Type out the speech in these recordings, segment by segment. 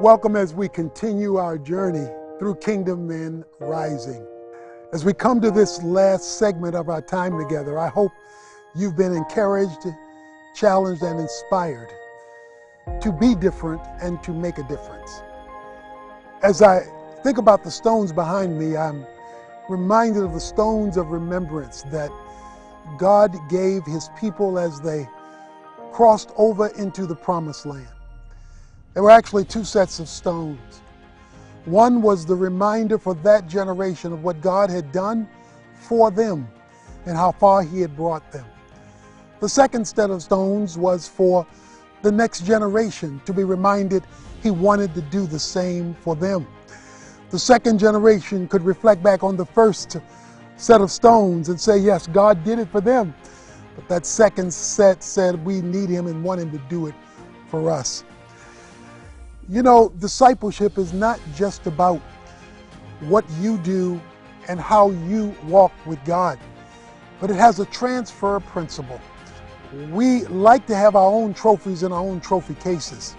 Welcome as we continue our journey through Kingdom Men Rising. As we come to this last segment of our time together, I hope you've been encouraged, challenged, and inspired to be different and to make a difference. As I think about the stones behind me, I'm reminded of the stones of remembrance that God gave his people as they crossed over into the promised land. There were actually two sets of stones. One was the reminder for that generation of what God had done for them and how far He had brought them. The second set of stones was for the next generation to be reminded He wanted to do the same for them. The second generation could reflect back on the first set of stones and say, Yes, God did it for them. But that second set said, We need Him and want Him to do it for us. You know, discipleship is not just about what you do and how you walk with God, but it has a transfer principle. We like to have our own trophies in our own trophy cases,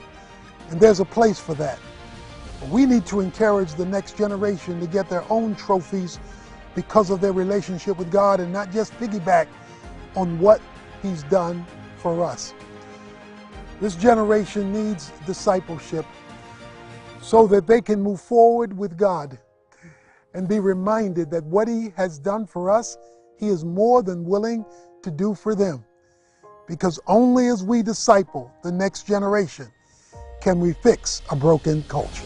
and there's a place for that. We need to encourage the next generation to get their own trophies because of their relationship with God and not just piggyback on what He's done for us. This generation needs discipleship so that they can move forward with God and be reminded that what He has done for us, He is more than willing to do for them. Because only as we disciple the next generation can we fix a broken culture.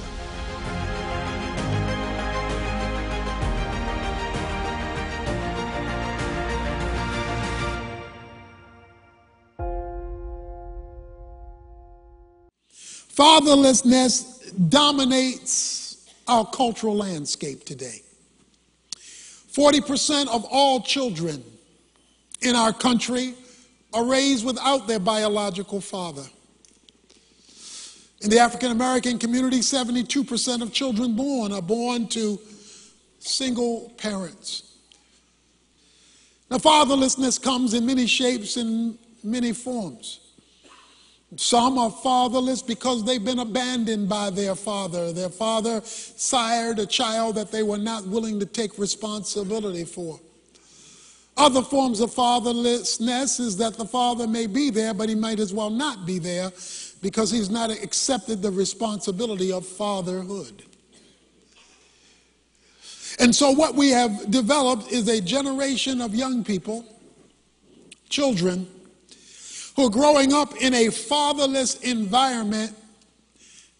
Fatherlessness dominates our cultural landscape today. 40% of all children in our country are raised without their biological father. In the African American community, 72% of children born are born to single parents. Now, fatherlessness comes in many shapes and many forms. Some are fatherless because they've been abandoned by their father. Their father sired a child that they were not willing to take responsibility for. Other forms of fatherlessness is that the father may be there, but he might as well not be there because he's not accepted the responsibility of fatherhood. And so, what we have developed is a generation of young people, children, who are growing up in a fatherless environment,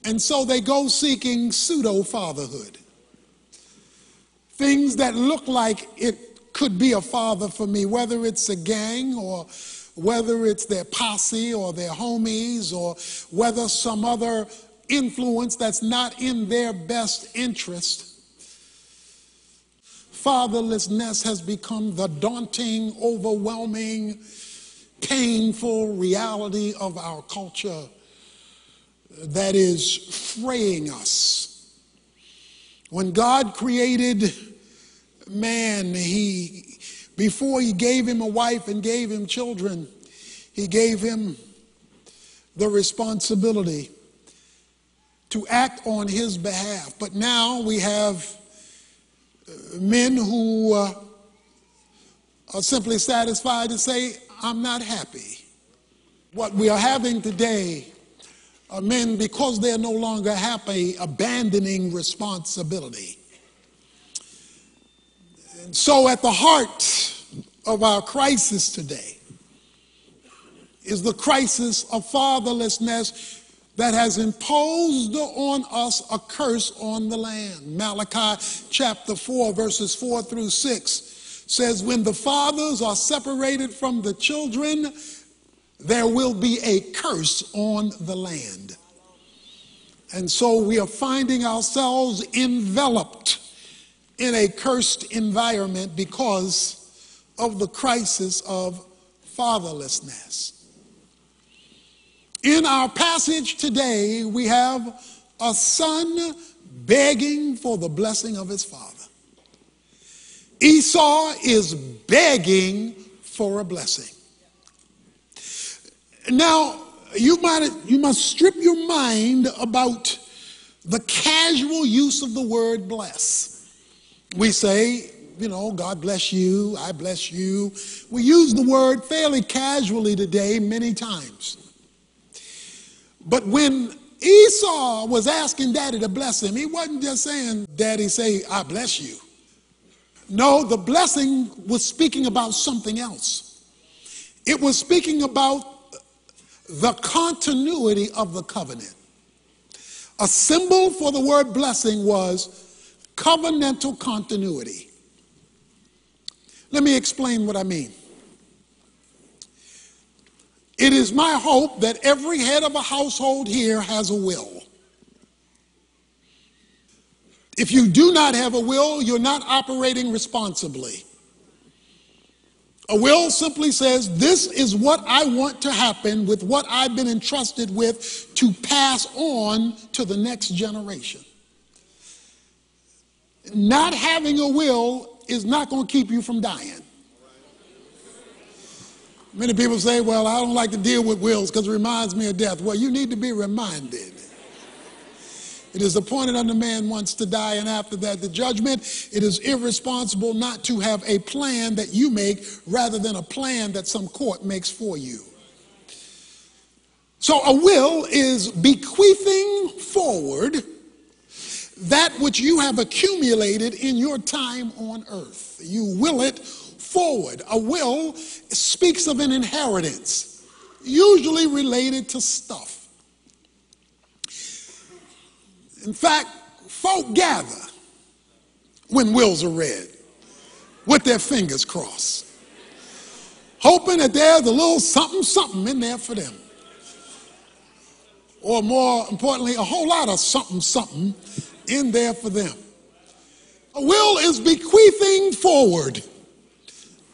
and so they go seeking pseudo fatherhood. Things that look like it could be a father for me, whether it's a gang or whether it's their posse or their homies or whether some other influence that's not in their best interest. Fatherlessness has become the daunting, overwhelming, painful reality of our culture that is fraying us. When God created man, he before he gave him a wife and gave him children, he gave him the responsibility to act on his behalf. But now we have men who uh, are simply satisfied to say, I'm not happy. What we are having today are men, because they're no longer happy, abandoning responsibility. And so, at the heart of our crisis today is the crisis of fatherlessness that has imposed on us a curse on the land. Malachi chapter 4, verses 4 through 6 says, When the fathers are separated from the children, there will be a curse on the land. And so we are finding ourselves enveloped in a cursed environment because of the crisis of fatherlessness. In our passage today, we have a son begging for the blessing of his father. Esau is begging for a blessing. Now, you might you must strip your mind about the casual use of the word bless. We say, you know, God bless you, I bless you. We use the word fairly casually today many times. But when Esau was asking daddy to bless him, he wasn't just saying, Daddy, say, I bless you. No, the blessing was speaking about something else. It was speaking about the continuity of the covenant. A symbol for the word blessing was covenantal continuity. Let me explain what I mean. It is my hope that every head of a household here has a will. If you do not have a will, you're not operating responsibly. A will simply says, This is what I want to happen with what I've been entrusted with to pass on to the next generation. Not having a will is not going to keep you from dying. Many people say, Well, I don't like to deal with wills because it reminds me of death. Well, you need to be reminded. It is appointed unto man once to die, and after that, the judgment. It is irresponsible not to have a plan that you make rather than a plan that some court makes for you. So, a will is bequeathing forward that which you have accumulated in your time on earth. You will it forward. A will speaks of an inheritance, usually related to stuff. In fact, folk gather when wills are read with their fingers crossed, hoping that there's a little something, something in there for them. Or more importantly, a whole lot of something, something in there for them. A will is bequeathing forward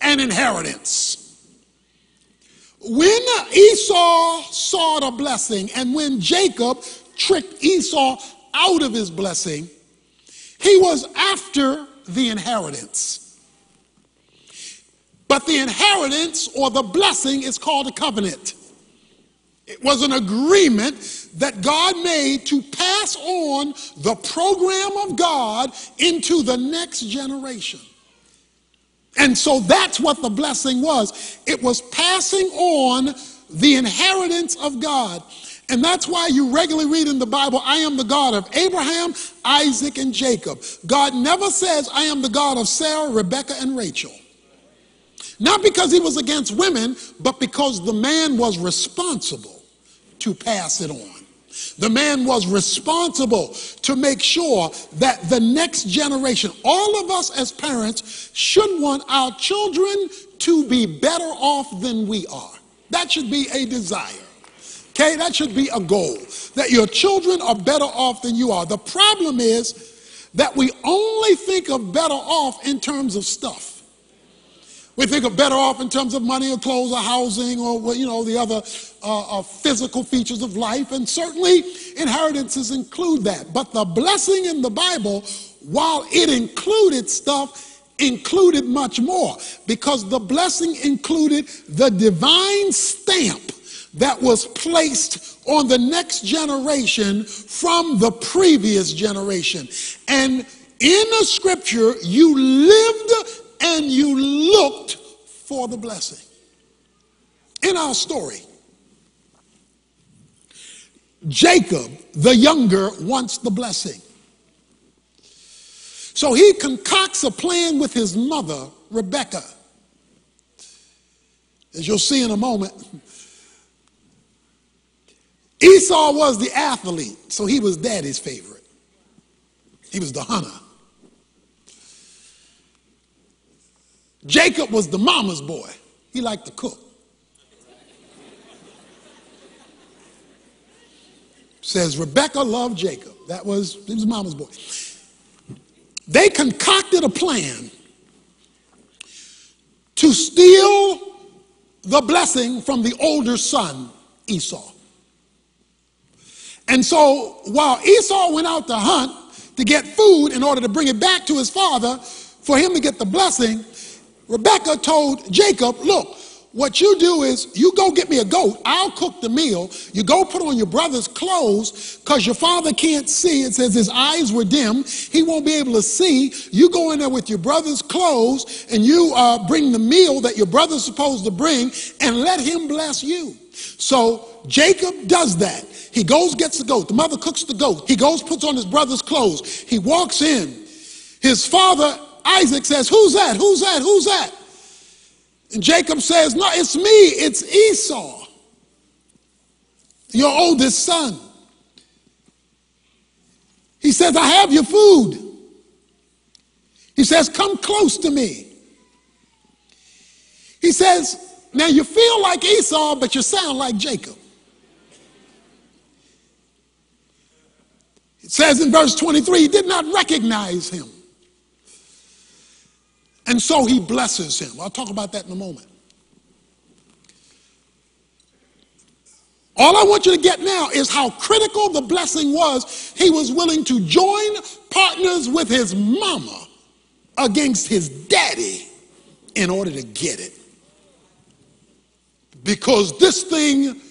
an inheritance. When Esau saw the blessing and when Jacob tricked Esau out of his blessing, he was after the inheritance. But the inheritance or the blessing is called a covenant. It was an agreement that God made to pass on the program of God into the next generation. And so that's what the blessing was. It was passing on the inheritance of God. And that's why you regularly read in the Bible, I am the God of Abraham, Isaac, and Jacob. God never says, I am the God of Sarah, Rebecca, and Rachel. Not because he was against women, but because the man was responsible to pass it on. The man was responsible to make sure that the next generation, all of us as parents, should want our children to be better off than we are. That should be a desire. Okay, that should be a goal that your children are better off than you are. The problem is that we only think of better off in terms of stuff. We think of better off in terms of money or clothes or housing or you know the other uh, uh, physical features of life, and certainly inheritances include that. But the blessing in the Bible, while it included stuff, included much more because the blessing included the divine stamp that was placed on the next generation from the previous generation. And in the scripture, you lived and you looked for the blessing. In our story, Jacob, the younger, wants the blessing. So he concocts a plan with his mother, Rebecca. As you'll see in a moment, Esau was the athlete, so he was daddy's favorite. He was the hunter. Jacob was the mama's boy. He liked to cook. Says Rebecca loved Jacob. That was he was mama's boy. They concocted a plan to steal the blessing from the older son, Esau. And so while Esau went out to hunt to get food in order to bring it back to his father for him to get the blessing, Rebecca told Jacob, Look, what you do is you go get me a goat. I'll cook the meal. You go put on your brother's clothes because your father can't see. It says his eyes were dim. He won't be able to see. You go in there with your brother's clothes and you uh, bring the meal that your brother's supposed to bring and let him bless you. So Jacob does that. He goes, gets the goat. The mother cooks the goat. He goes, puts on his brother's clothes. He walks in. His father, Isaac, says, Who's that? Who's that? Who's that? And Jacob says, No, it's me, it's Esau, your oldest son. He says, I have your food. He says, Come close to me. He says, Now you feel like Esau, but you sound like Jacob. Says in verse 23, he did not recognize him. And so he blesses him. I'll talk about that in a moment. All I want you to get now is how critical the blessing was. He was willing to join partners with his mama against his daddy in order to get it. Because this thing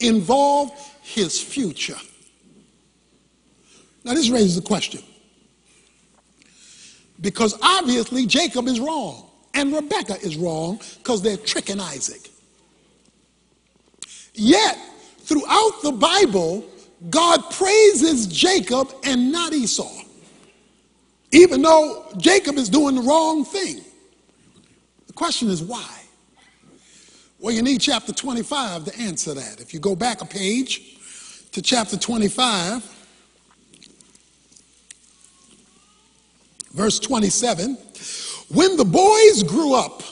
involved his future. Now, this raises a question because obviously Jacob is wrong and Rebekah is wrong because they're tricking Isaac. Yet, throughout the Bible, God praises Jacob and not Esau, even though Jacob is doing the wrong thing. The question is why? Well, you need chapter 25 to answer that. If you go back a page to chapter 25, verse 27. When the boys grew up,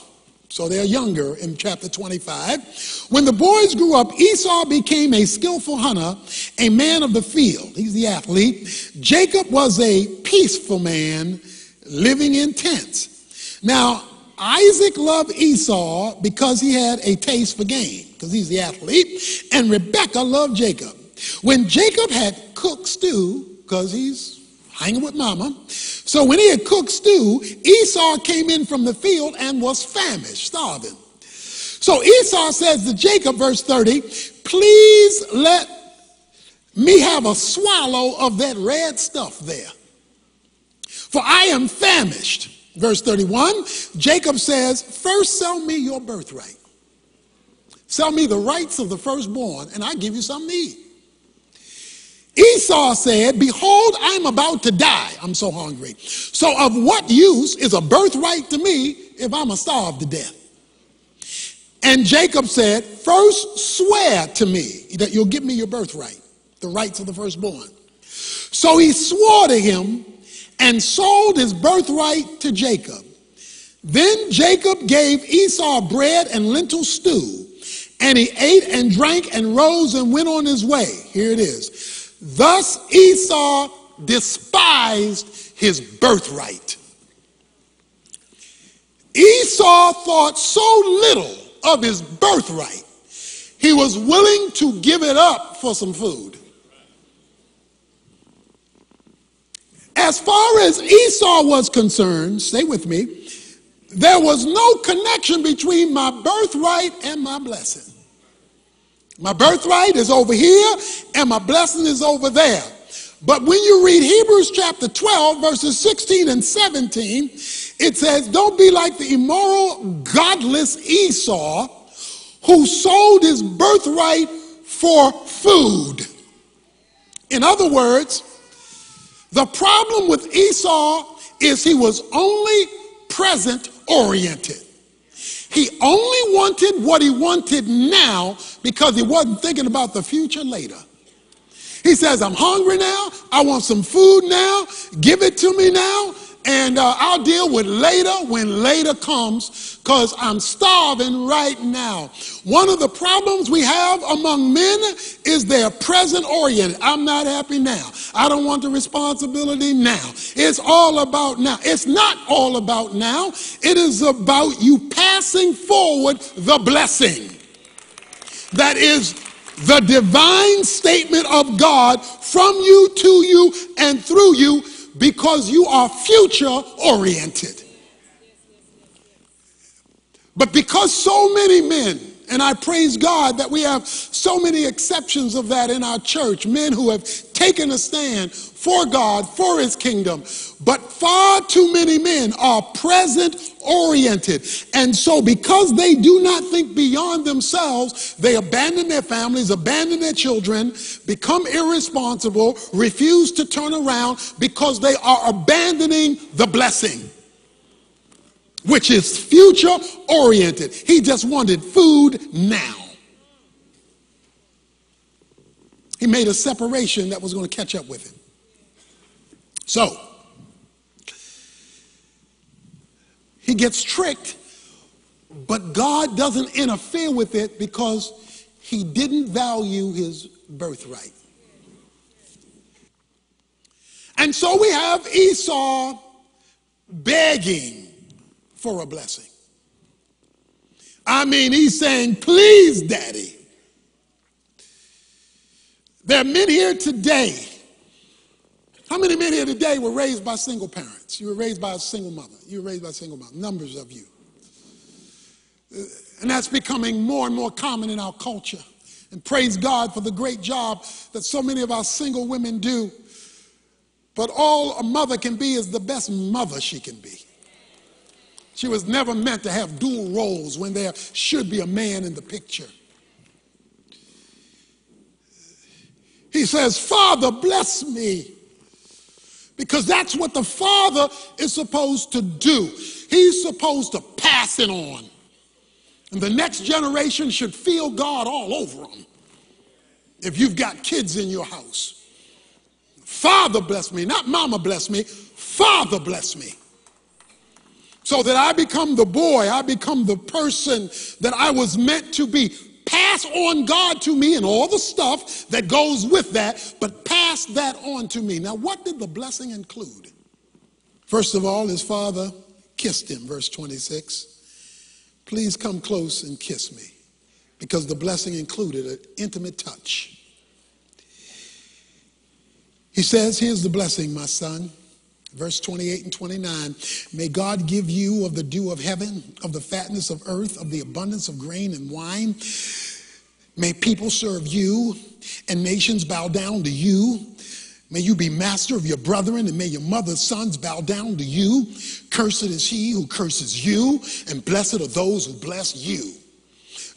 so they're younger in chapter 25. When the boys grew up, Esau became a skillful hunter, a man of the field. He's the athlete. Jacob was a peaceful man living in tents. Now, Isaac loved Esau because he had a taste for game, because he's the athlete, and Rebekah loved Jacob. When Jacob had cooked stew, because he's hanging with mama. So when he had cooked stew, Esau came in from the field and was famished, starving. So Esau says to Jacob, verse 30, please let me have a swallow of that red stuff there. For I am famished. Verse 31, Jacob says, First sell me your birthright. Sell me the rights of the firstborn, and I give you something to eat. Esau said, Behold, I'm about to die. I'm so hungry. So, of what use is a birthright to me if I'm a starve to death? And Jacob said, First swear to me that you'll give me your birthright, the rights of the firstborn. So he swore to him and sold his birthright to Jacob. Then Jacob gave Esau bread and lentil stew, and he ate and drank and rose and went on his way. Here it is. Thus Esau despised his birthright. Esau thought so little of his birthright, he was willing to give it up for some food. As far as Esau was concerned, stay with me, there was no connection between my birthright and my blessing. My birthright is over here and my blessing is over there. But when you read Hebrews chapter 12, verses 16 and 17, it says, Don't be like the immoral, godless Esau who sold his birthright for food. In other words, the problem with Esau is he was only present oriented. He only wanted what he wanted now because he wasn't thinking about the future later. He says, I'm hungry now. I want some food now. Give it to me now. And uh, I'll deal with later when later comes because I'm starving right now. One of the problems we have among men is they're present oriented. I'm not happy now. I don't want the responsibility now. It's all about now. It's not all about now. It is about you passing forward the blessing. That is the divine statement of God from you to you and through you because you are future oriented. But because so many men, and I praise God that we have so many exceptions of that in our church, men who have taken a stand for God, for his kingdom. But far too many men are present oriented. And so, because they do not think beyond themselves, they abandon their families, abandon their children, become irresponsible, refuse to turn around because they are abandoning the blessing which is future oriented. He just wanted food now. He made a separation that was going to catch up with him. So, he gets tricked, but God doesn't interfere with it because he didn't value his birthright. And so we have Esau begging for a blessing. I mean, he's saying, please, daddy. There are men here today. How many men here today were raised by single parents? You were raised by a single mother. You were raised by a single mother. Numbers of you. And that's becoming more and more common in our culture. And praise God for the great job that so many of our single women do. But all a mother can be is the best mother she can be. She was never meant to have dual roles when there should be a man in the picture. He says, Father, bless me. Because that's what the father is supposed to do. He's supposed to pass it on. And the next generation should feel God all over them. If you've got kids in your house, Father bless me, not Mama bless me, Father bless me so that I become the boy, I become the person that I was meant to be. Pass on God to me and all the stuff that goes with that, but pass that on to me. Now, what did the blessing include? First of all, his father kissed him, verse 26. Please come close and kiss me, because the blessing included an intimate touch. He says, Here's the blessing, my son. Verse 28 and 29 May God give you of the dew of heaven, of the fatness of earth, of the abundance of grain and wine. May people serve you and nations bow down to you. May you be master of your brethren, and may your mother's sons bow down to you. Cursed is he who curses you, and blessed are those who bless you.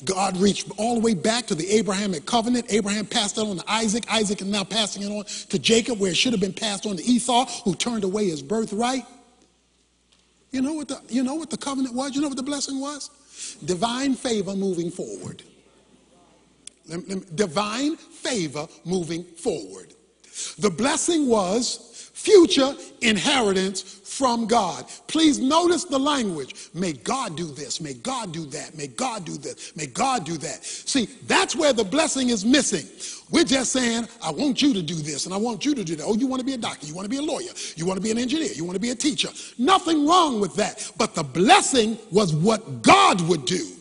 God reached all the way back to the Abrahamic covenant. Abraham passed it on to Isaac. Isaac is now passing it on to Jacob, where it should have been passed on to Esau, who turned away his birthright. You know what the, you know what the covenant was? You know what the blessing was? Divine favor moving forward. Divine favor moving forward. The blessing was future inheritance from God. Please notice the language. May God do this. May God do that. May God do this. May God do that. See, that's where the blessing is missing. We're just saying, I want you to do this and I want you to do that. Oh, you want to be a doctor. You want to be a lawyer. You want to be an engineer. You want to be a teacher. Nothing wrong with that. But the blessing was what God would do.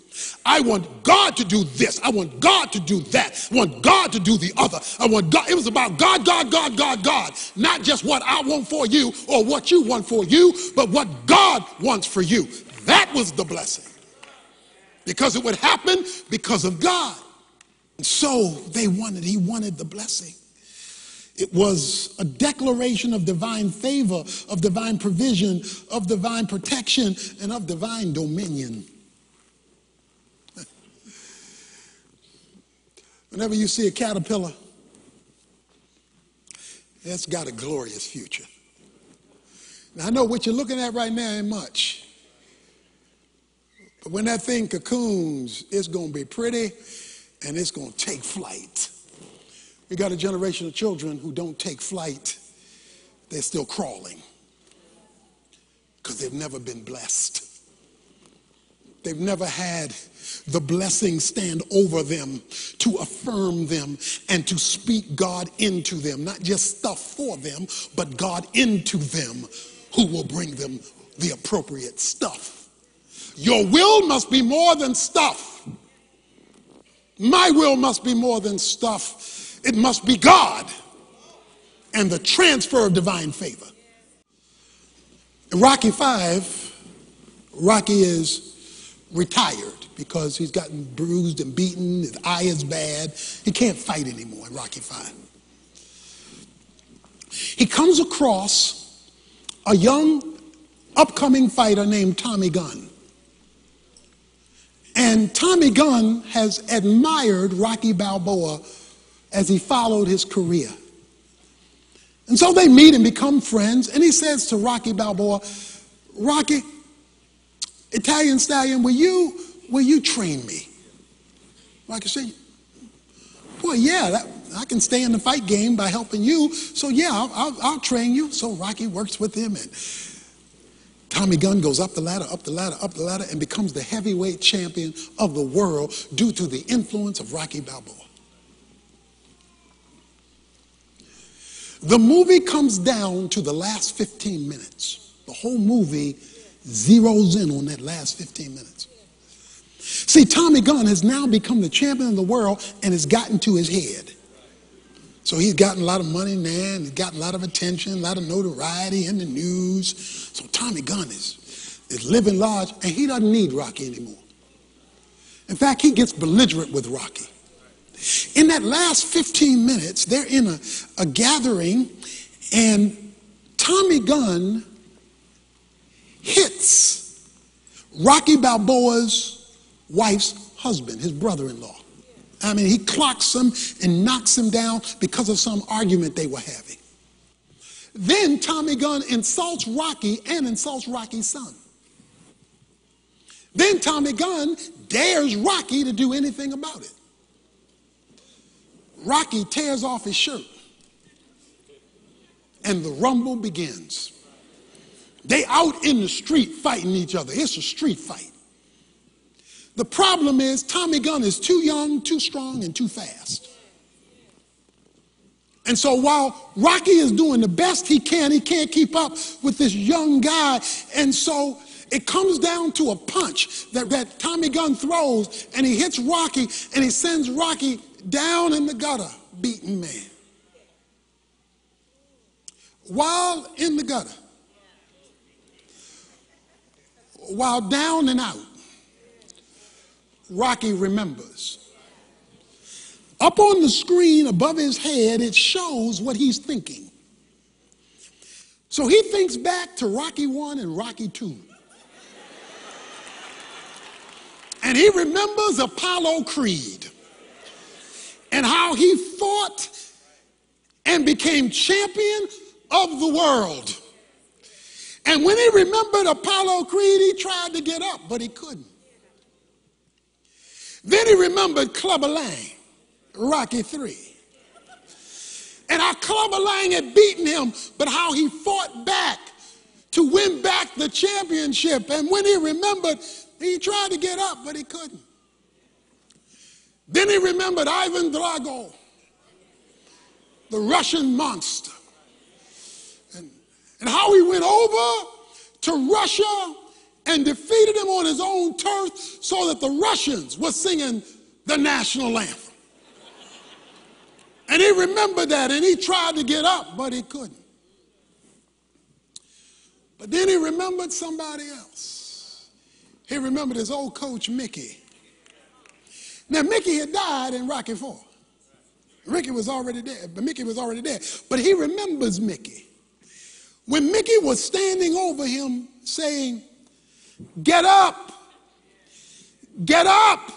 I want God to do this. I want God to do that. I want God to do the other. I want God. It was about God, God, God, God, God. Not just what I want for you or what you want for you, but what God wants for you. That was the blessing. Because it would happen because of God. And so they wanted, he wanted the blessing. It was a declaration of divine favor, of divine provision, of divine protection, and of divine dominion. Whenever you see a caterpillar, it's got a glorious future. Now, I know what you're looking at right now ain't much. But when that thing cocoons, it's going to be pretty and it's going to take flight. We got a generation of children who don't take flight, they're still crawling because they've never been blessed. They've never had the blessing stand over them to affirm them and to speak God into them, not just stuff for them, but God into them who will bring them the appropriate stuff. Your will must be more than stuff. My will must be more than stuff. It must be God and the transfer of divine favor. In Rocky 5, Rocky is retired because he's gotten bruised and beaten. His eye is bad. He can't fight anymore in Rocky Five. He comes across a young, upcoming fighter named Tommy Gunn. And Tommy Gunn has admired Rocky Balboa as he followed his career. And so they meet and become friends, and he says to Rocky Balboa, Rocky, Italian stallion, will you, will you train me? Rocky said, Boy, yeah, that, I can stay in the fight game by helping you. So, yeah, I'll, I'll, I'll train you. So, Rocky works with him, and Tommy Gunn goes up the ladder, up the ladder, up the ladder, and becomes the heavyweight champion of the world due to the influence of Rocky Balboa. The movie comes down to the last 15 minutes. The whole movie zeroes in on that last 15 minutes. See, Tommy Gunn has now become the champion of the world and has gotten to his head. So he's gotten a lot of money now, and he's gotten a lot of attention, a lot of notoriety in the news. So Tommy Gunn is, is living large, and he doesn't need Rocky anymore. In fact, he gets belligerent with Rocky. In that last 15 minutes, they're in a, a gathering, and Tommy Gunn hits Rocky Balboa's wife's husband, his brother in law. I mean, he clocks him and knocks him down because of some argument they were having. Then Tommy Gunn insults Rocky and insults Rocky's son. Then Tommy Gunn dares Rocky to do anything about it. Rocky tears off his shirt and the rumble begins. They out in the street fighting each other. It's a street fight. The problem is Tommy Gunn is too young, too strong, and too fast. And so while Rocky is doing the best he can, he can't keep up with this young guy. And so it comes down to a punch that, that Tommy Gunn throws, and he hits Rocky, and he sends Rocky down in the gutter, beaten man. While in the gutter, while down and out, Rocky remembers. Up on the screen above his head, it shows what he's thinking. So he thinks back to Rocky 1 and Rocky 2. And he remembers Apollo Creed and how he fought and became champion of the world. And when he remembered Apollo Creed, he tried to get up, but he couldn't. Then he remembered Clubber Lang, Rocky 3. And how Clubber Lang had beaten him, but how he fought back to win back the championship. And when he remembered, he tried to get up, but he couldn't. Then he remembered Ivan Drago, the Russian monster, and, and how he went over to Russia and defeated him on his own turf so that the Russians were singing the national anthem. And he remembered that and he tried to get up, but he couldn't. But then he remembered somebody else. He remembered his old coach, Mickey. Now, Mickey had died in Rocky Four. Ricky was already dead, but Mickey was already dead. But he remembers Mickey. When Mickey was standing over him saying, Get up. Get up.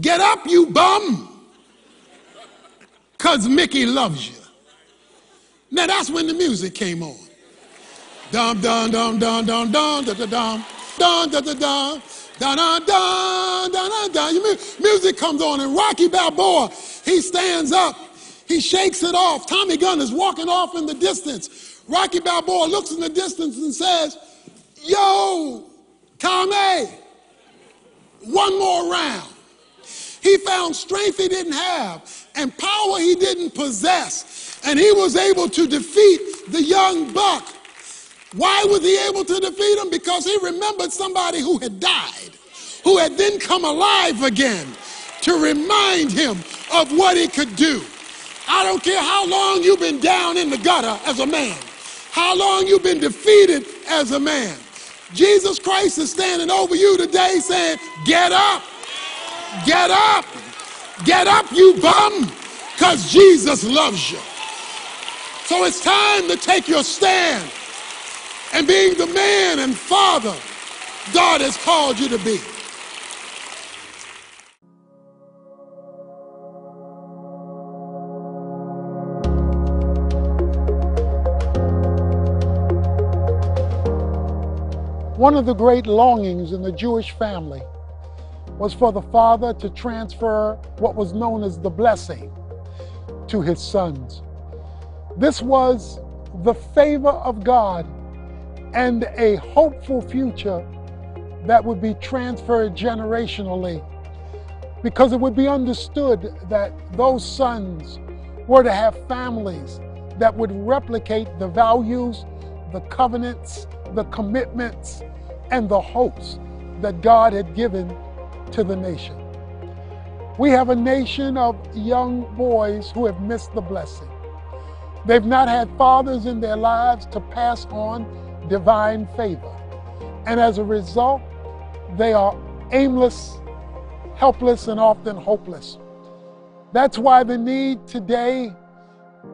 Get up, you bum. Because Mickey loves you. Now that's when the music came on. Dum dum dum dum dum dum da da dum dum da da dum da da dum da da dum. Music comes on and Rocky Balboa he stands up. He shakes it off. Tommy Gunn is walking off in the distance. Rocky Balboa looks in the distance and says, Yo, Tommy, one more round. He found strength he didn't have and power he didn't possess, and he was able to defeat the young buck. Why was he able to defeat him? Because he remembered somebody who had died, who had then come alive again to remind him of what he could do. I don't care how long you've been down in the gutter as a man, how long you've been defeated as a man. Jesus Christ is standing over you today saying, Get up, get up, get up, you bum, because Jesus loves you. So it's time to take your stand and being the man and father God has called you to be. One of the great longings in the Jewish family was for the father to transfer what was known as the blessing to his sons. This was the favor of God and a hopeful future that would be transferred generationally because it would be understood that those sons were to have families that would replicate the values, the covenants, the commitments, and the hopes that God had given to the nation. We have a nation of young boys who have missed the blessing. They've not had fathers in their lives to pass on divine favor. And as a result, they are aimless, helpless, and often hopeless. That's why the need today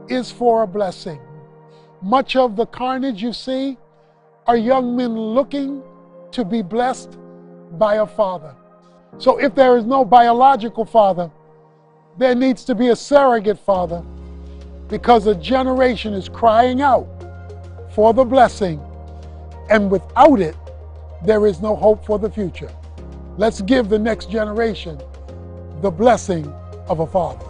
is for a blessing. Much of the carnage you see are young men looking to be blessed by a father. So if there is no biological father, there needs to be a surrogate father because a generation is crying out for the blessing, and without it, there is no hope for the future. Let's give the next generation the blessing of a father.